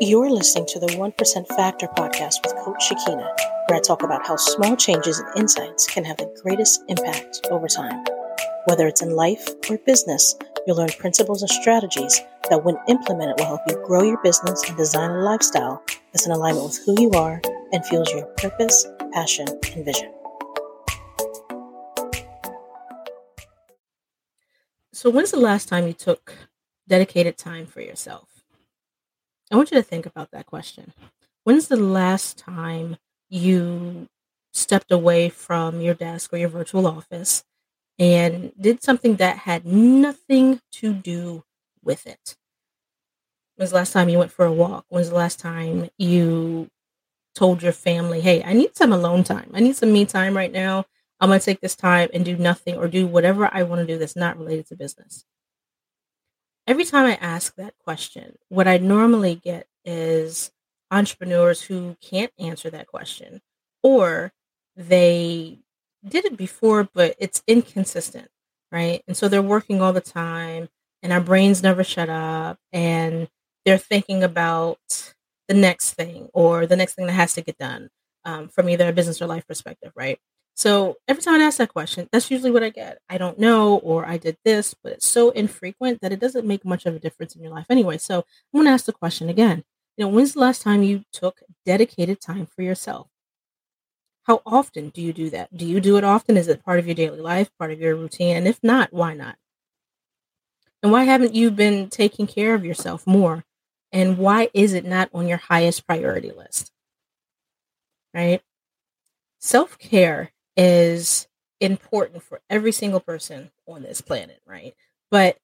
You're listening to the 1% Factor podcast with Coach Shakina, where I talk about how small changes and insights can have the greatest impact over time. Whether it's in life or business, you'll learn principles and strategies that, when implemented, will help you grow your business and design a lifestyle that's in alignment with who you are and fuels your purpose, passion, and vision. So, when's the last time you took dedicated time for yourself? I want you to think about that question. When's the last time you stepped away from your desk or your virtual office and did something that had nothing to do with it? When's the last time you went for a walk? When's the last time you told your family, hey, I need some alone time. I need some me time right now. I'm going to take this time and do nothing or do whatever I want to do that's not related to business every time I ask that question, what I normally get is entrepreneurs who can't answer that question or they did it before, but it's inconsistent, right? And so they're working all the time and our brains never shut up and they're thinking about the next thing or the next thing that has to get done um, from either a business or life perspective, right? So every time I ask that question, that's usually what I get. I don't know, or I did this, but it's so infrequent that it doesn't make much of a difference in your life anyway. So I'm going to ask the question again. You know, when's the last time you took dedicated time for yourself? How often do you do that? Do you do it often? Is it part of your daily life, part of your routine? And if not, why not? And why haven't you been taking care of yourself more? And why is it not on your highest priority list? Right? Self care is important for every single person on this planet, right? But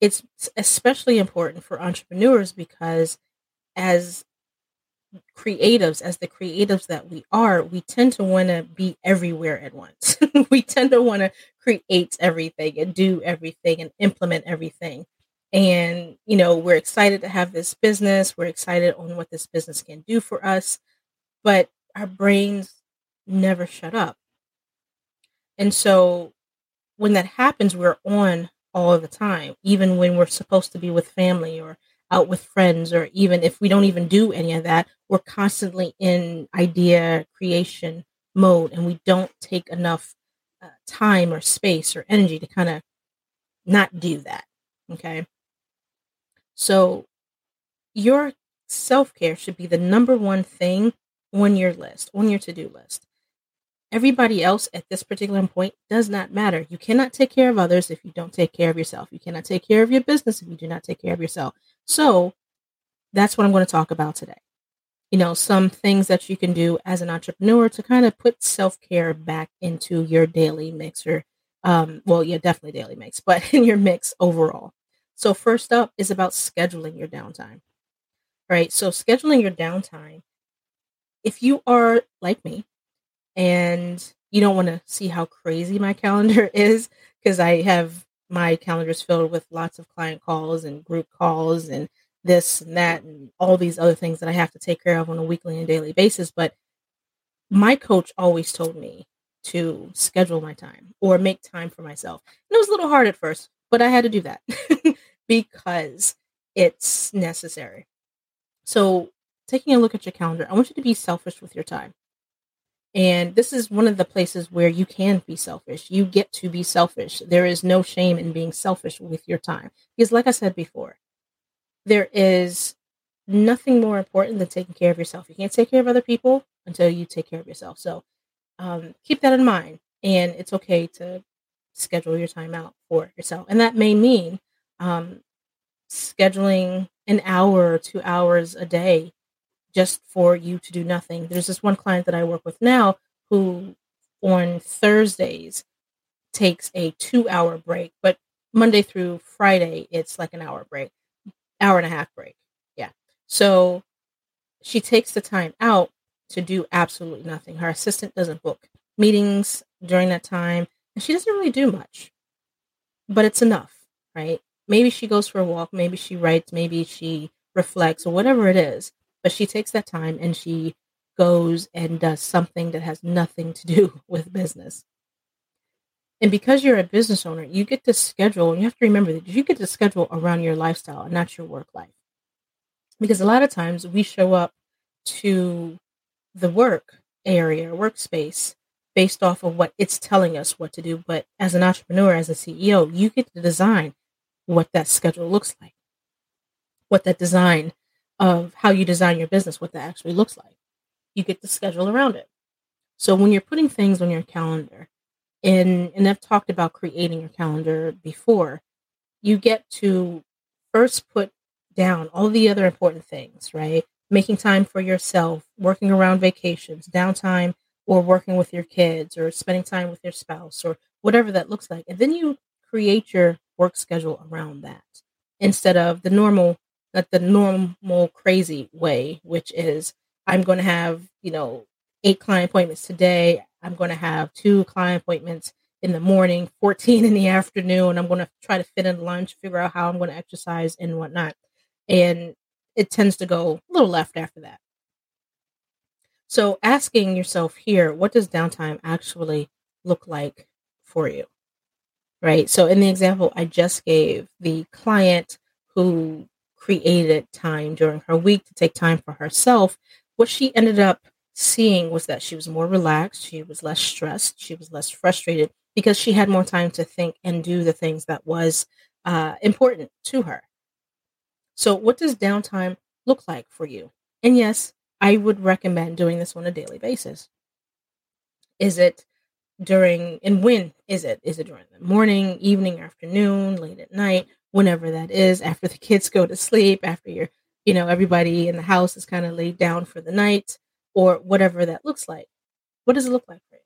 it's especially important for entrepreneurs because as creatives, as the creatives that we are, we tend to want to be everywhere at once. we tend to want to create everything and do everything and implement everything. And, you know, we're excited to have this business. We're excited on what this business can do for us. But our brains never shut up. And so when that happens, we're on all the time, even when we're supposed to be with family or out with friends, or even if we don't even do any of that, we're constantly in idea creation mode and we don't take enough uh, time or space or energy to kind of not do that. Okay. So your self care should be the number one thing on your list, on your to do list. Everybody else at this particular point does not matter. You cannot take care of others if you don't take care of yourself. You cannot take care of your business if you do not take care of yourself. So that's what I'm going to talk about today. You know, some things that you can do as an entrepreneur to kind of put self care back into your daily mix or, um, well, yeah, definitely daily mix, but in your mix overall. So, first up is about scheduling your downtime, right? So, scheduling your downtime, if you are like me, and you don't want to see how crazy my calendar is because I have my calendars filled with lots of client calls and group calls and this and that and all these other things that I have to take care of on a weekly and daily basis. But my coach always told me to schedule my time or make time for myself. And it was a little hard at first, but I had to do that because it's necessary. So, taking a look at your calendar, I want you to be selfish with your time. And this is one of the places where you can be selfish. You get to be selfish. There is no shame in being selfish with your time. Because, like I said before, there is nothing more important than taking care of yourself. You can't take care of other people until you take care of yourself. So um, keep that in mind. And it's okay to schedule your time out for yourself. And that may mean um, scheduling an hour or two hours a day just for you to do nothing. There's this one client that I work with now who on Thursdays takes a two hour break, but Monday through Friday, it's like an hour break, hour and a half break. Yeah. So she takes the time out to do absolutely nothing. Her assistant doesn't book meetings during that time, and she doesn't really do much, but it's enough, right? Maybe she goes for a walk, maybe she writes, maybe she reflects, or whatever it is. But she takes that time and she goes and does something that has nothing to do with business. And because you're a business owner, you get to schedule, and you have to remember that you get to schedule around your lifestyle and not your work life. Because a lot of times we show up to the work area, workspace, based off of what it's telling us what to do. But as an entrepreneur, as a CEO, you get to design what that schedule looks like, what that design of how you design your business, what that actually looks like. You get to schedule around it. So when you're putting things on your calendar, and and I've talked about creating your calendar before, you get to first put down all the other important things, right? Making time for yourself, working around vacations, downtime, or working with your kids, or spending time with your spouse, or whatever that looks like. And then you create your work schedule around that instead of the normal, not the normal crazy way, which is I'm going to have, you know, eight client appointments today. I'm going to have two client appointments in the morning, 14 in the afternoon. I'm going to try to fit in lunch, figure out how I'm going to exercise and whatnot. And it tends to go a little left after that. So asking yourself here, what does downtime actually look like for you? Right. So in the example I just gave, the client who created time during her week to take time for herself, what she ended up seeing was that she was more relaxed, she was less stressed, she was less frustrated because she had more time to think and do the things that was uh, important to her. So, what does downtime look like for you? And yes, I would recommend doing this on a daily basis. Is it during, and when is it? Is it during the morning, evening, afternoon, late at night, whenever that is, after the kids go to sleep, after you're, you know, everybody in the house is kind of laid down for the night? or whatever that looks like. What does it look like for you?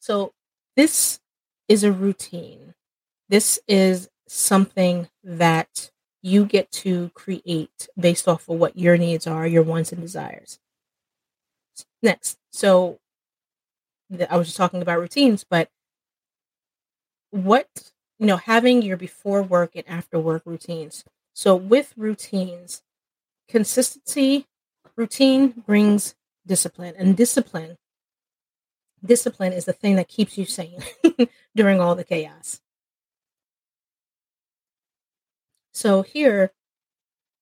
So, this is a routine. This is something that you get to create based off of what your needs are, your wants and desires. Next, so I was just talking about routines, but what, you know, having your before work and after work routines. So, with routines, consistency routine brings discipline and discipline discipline is the thing that keeps you sane during all the chaos. So here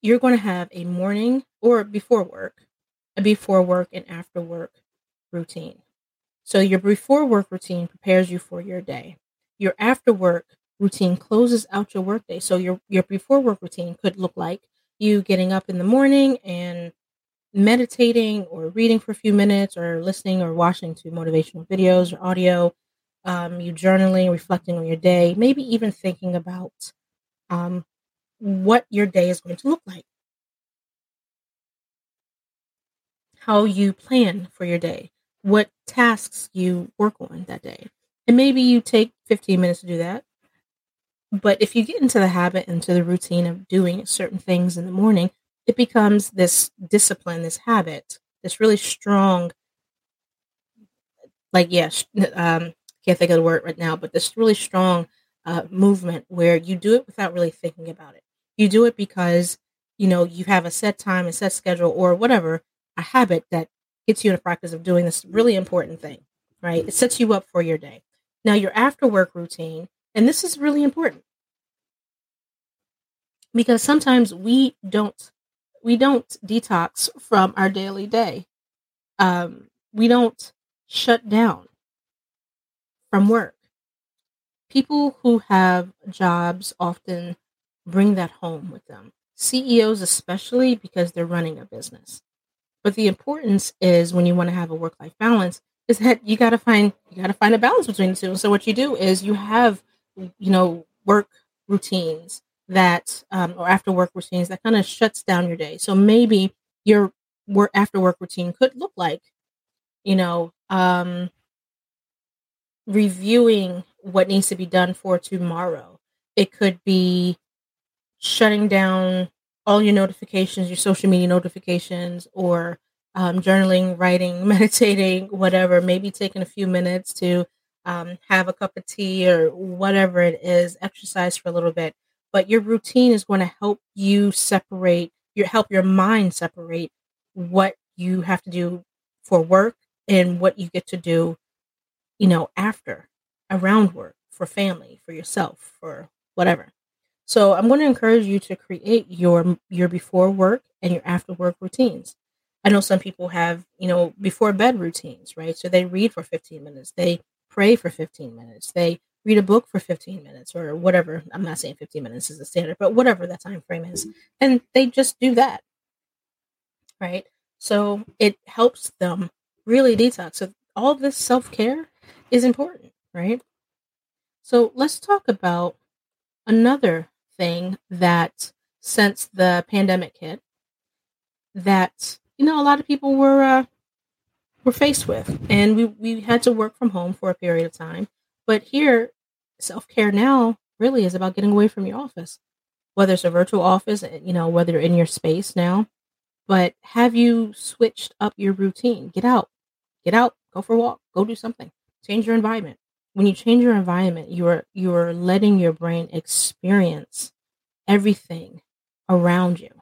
you're going to have a morning or before work a before work and after work routine. So your before work routine prepares you for your day. Your after work routine closes out your workday so your your before work routine could look like you getting up in the morning and meditating or reading for a few minutes or listening or watching to motivational videos or audio, um, you journaling, reflecting on your day, maybe even thinking about um, what your day is going to look like, how you plan for your day, what tasks you work on that day. And maybe you take 15 minutes to do that. But if you get into the habit, into the routine of doing certain things in the morning, it becomes this discipline, this habit, this really strong, like, yes, um, can't think of the word right now, but this really strong uh, movement where you do it without really thinking about it. You do it because, you know, you have a set time, a set schedule, or whatever, a habit that gets you in the practice of doing this really important thing, right? It sets you up for your day. Now, your after work routine, and this is really important because sometimes we don't we don't detox from our daily day. Um, we don't shut down from work. People who have jobs often bring that home with them. CEOs, especially because they're running a business. But the importance is when you want to have a work life balance, is that you got to find you got to find a balance between the two. So what you do is you have, you know, work routines that um, or after work routines that kind of shuts down your day. So maybe your work after work routine could look like, you know, um, reviewing what needs to be done for tomorrow. It could be shutting down all your notifications, your social media notifications, or um, journaling, writing, meditating, whatever. Maybe taking a few minutes to um, have a cup of tea or whatever it is, exercise for a little bit but your routine is going to help you separate your help your mind separate what you have to do for work and what you get to do you know after around work for family for yourself for whatever So I'm going to encourage you to create your your before work and your after work routines. I know some people have, you know, before bed routines, right? So they read for 15 minutes, they pray for 15 minutes, they read a book for 15 minutes or whatever. I'm not saying 15 minutes is the standard, but whatever that time frame is. And they just do that. Right? So it helps them really detox. So all this self-care is important, right? So let's talk about another thing that since the pandemic hit that you know a lot of people were uh, were faced with. And we we had to work from home for a period of time. But here self-care now really is about getting away from your office. Whether it's a virtual office eh, you know whether you're in your space now. But have you switched up your routine? Get out. Get out. Go for a walk. Go do something. Change your environment. When you change your environment you're you're letting your brain experience everything around you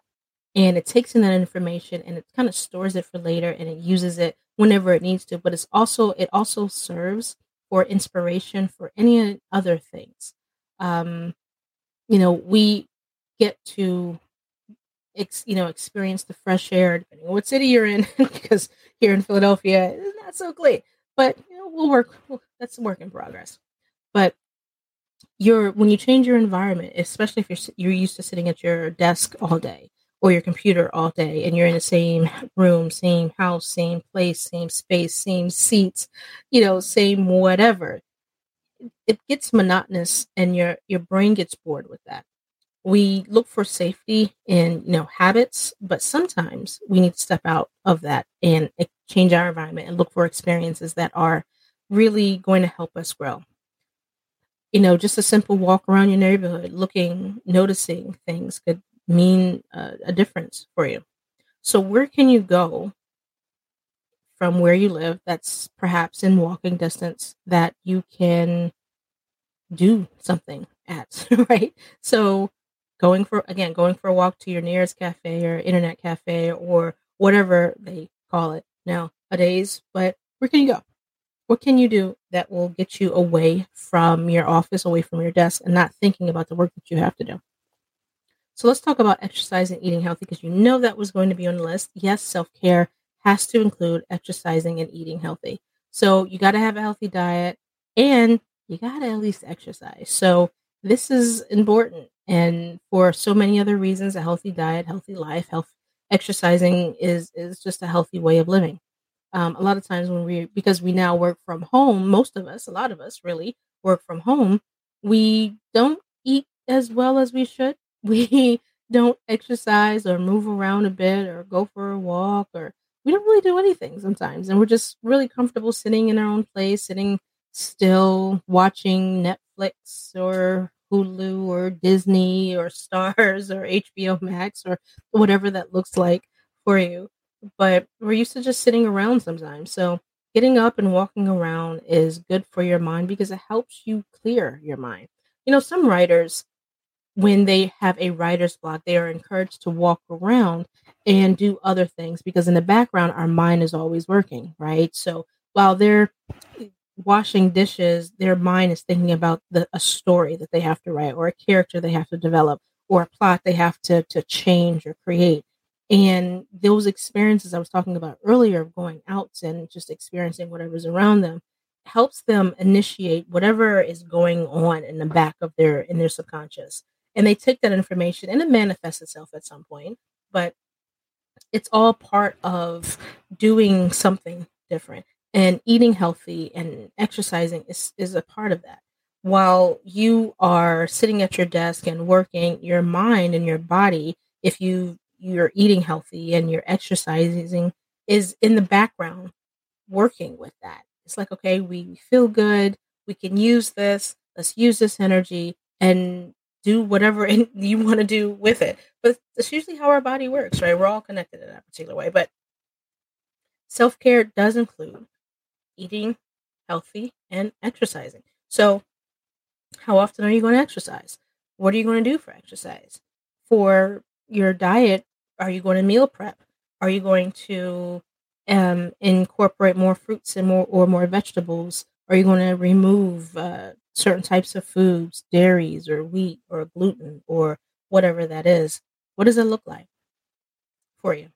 and it takes in that information and it kind of stores it for later and it uses it whenever it needs to but it's also it also serves for inspiration for any other things. Um you know we get to ex, you know experience the fresh air depending on what city you're in because here in philadelphia it's not so clean but you know we'll work that's a work in progress. But you're when you change your environment especially if you're you're used to sitting at your desk all day or your computer all day and you're in the same room, same house, same place, same space, same seats, you know, same whatever. It gets monotonous and your your brain gets bored with that. We look for safety in, you know, habits, but sometimes we need to step out of that and change our environment and look for experiences that are really going to help us grow. You know, just a simple walk around your neighborhood, looking, noticing things could mean uh, a difference for you. So, where can you go from where you live that's perhaps in walking distance that you can do something at, right? So, going for again, going for a walk to your nearest cafe or internet cafe or whatever they call it nowadays, but where can you go? What can you do that will get you away from your office, away from your desk, and not thinking about the work that you have to do? So let's talk about exercise and eating healthy because you know that was going to be on the list. Yes, self care has to include exercising and eating healthy. So you got to have a healthy diet and you got to at least exercise. So this is important. And for so many other reasons, a healthy diet, healthy life, health, exercising is, is just a healthy way of living. Um, a lot of times when we, because we now work from home, most of us, a lot of us really work from home, we don't eat as well as we should we don't exercise or move around a bit or go for a walk or we don't really do anything sometimes and we're just really comfortable sitting in our own place sitting still watching netflix or hulu or disney or Starz or hbo max or whatever that looks like for you but we're used to just sitting around sometimes so getting up and walking around is good for your mind because it helps you clear your mind. You know some writers when they have a writer's block, they are encouraged to walk around and do other things because in the background, our mind is always working, right? So while they're washing dishes, their mind is thinking about the, a story that they have to write or a character they have to develop or a plot they have to, to change or create. And those experiences I was talking about earlier of going out and just experiencing whatever's around them helps them initiate whatever is going on in the back of their in their subconscious and they take that information and it manifests itself at some point but it's all part of doing something different and eating healthy and exercising is, is a part of that. While you are sitting at your desk and working your mind and your body if you you're eating healthy and you're exercising is in the background working with that. It's like okay we feel good we can use this let's use this energy and do whatever you want to do with it. But that's usually how our body works, right? We're all connected in that particular way. But self care does include eating healthy and exercising. So, how often are you going to exercise? What are you going to do for exercise? For your diet, are you going to meal prep? Are you going to um, incorporate more fruits and more or more vegetables? Are you going to remove uh, certain types of foods, dairies or wheat or gluten or whatever that is, what does it look like for you?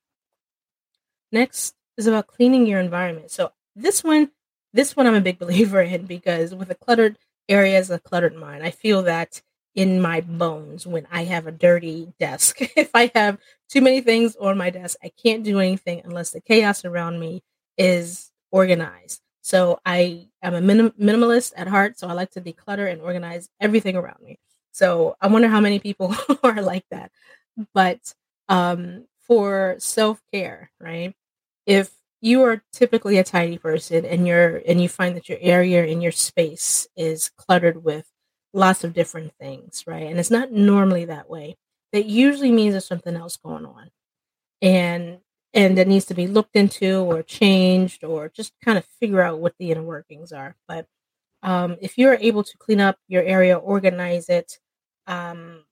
Next is about cleaning your environment. So this one, this one I'm a big believer in because with a cluttered area is a cluttered mind. I feel that in my bones when I have a dirty desk. if I have too many things on my desk, I can't do anything unless the chaos around me is organized. So I am a minim- minimalist at heart, so I like to declutter and organize everything around me. So I wonder how many people are like that. But um, for self care, right? If you are typically a tidy person and you're and you find that your area and your space is cluttered with lots of different things, right? And it's not normally that way. That usually means there's something else going on. And and that needs to be looked into or changed or just kind of figure out what the inner workings are. But um, if you're able to clean up your area, organize it, um,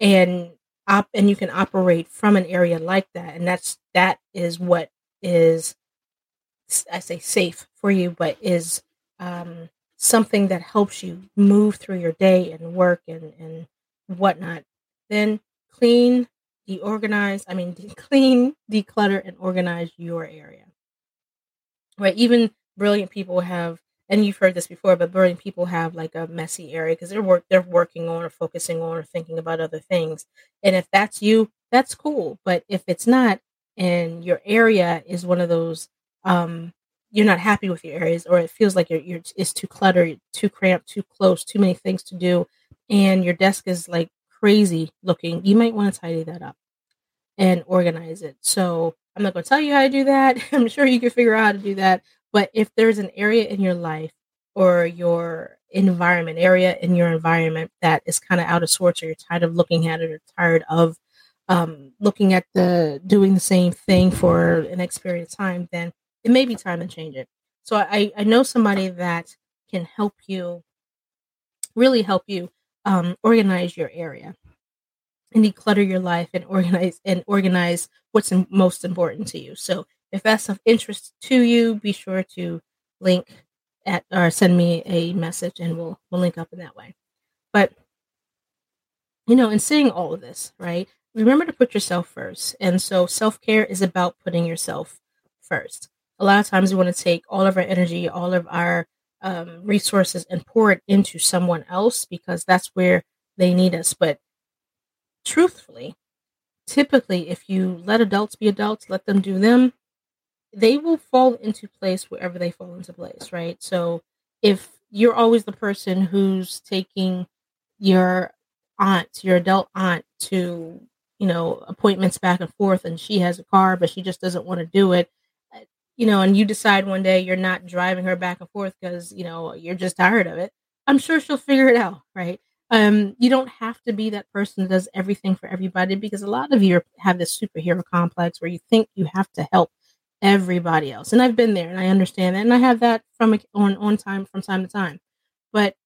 and op- and you can operate from an area like that, and that's that is what is I say safe for you, but is um, something that helps you move through your day and work and, and whatnot, then clean, deorganize, I mean, de- clean, declutter, and organize your area. Right? Even brilliant people have, and you've heard this before, but brilliant people have like a messy area because they're work they're working on or focusing on or thinking about other things. And if that's you, that's cool. But if it's not, and your area is one of those um you're not happy with your areas or it feels like you're, you're it's too cluttered too cramped too close too many things to do and your desk is like crazy looking you might want to tidy that up and organize it. So i'm not going to tell you how to do that. I'm sure you can figure out how to do that. But if there's an area in your life or your environment area in your environment that is kind of out of sorts or you're tired of looking at it or tired of um, looking at the doing the same thing for an experienced time then it may be time to change it. So I, I know somebody that can help you, really help you um, organize your area and declutter your life and organize and organize what's in, most important to you. So if that's of interest to you, be sure to link at or send me a message and we'll we'll link up in that way. But you know, in saying all of this, right? Remember to put yourself first. And so self-care is about putting yourself first a lot of times we want to take all of our energy, all of our um, resources, and pour it into someone else because that's where they need us. But truthfully, typically, if you let adults be adults, let them do them, they will fall into place wherever they fall into place, right? So if you're always the person who's taking your aunt, your adult aunt, to you know appointments back and forth, and she has a car, but she just doesn't want to do it you know, and you decide one day you're not driving her back and forth because, you know, you're just tired of it, I'm sure she'll figure it out, right? Um, you don't have to be that person that does everything for everybody because a lot of you have this superhero complex where you think you have to help everybody else. And I've been there and I understand that. And I have that from on, on time from time to time. But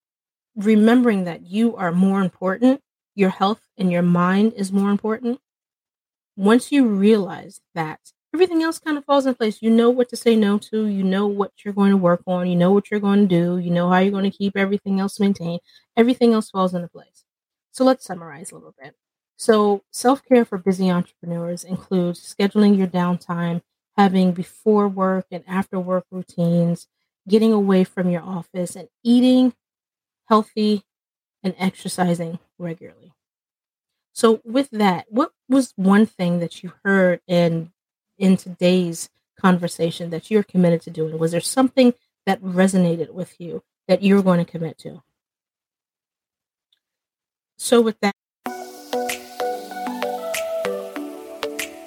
remembering that you are more important, your health and your mind is more important. Once you realize that everything else kind of falls in place. You know what to say no to, you know what you're going to work on, you know what you're going to do, you know how you're going to keep everything else maintained. Everything else falls into place. So let's summarize a little bit. So, self care for busy entrepreneurs includes scheduling your downtime, having before work and after work routines, getting away from your office, and eating healthy and exercising regularly. So, with that, what was one thing that you heard in in today's conversation that you're committed to doing? Was there something that resonated with you that you're going to commit to? So, with that,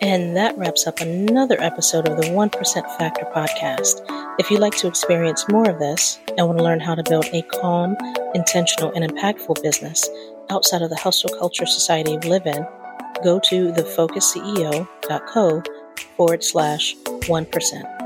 and that wraps up another episode of the 1% Factor podcast. If you'd like to experience more of this and want to learn how to build a calm, intentional, and impactful business outside of the hustle culture society we live in, go to thefocusceo.co forward slash 1%.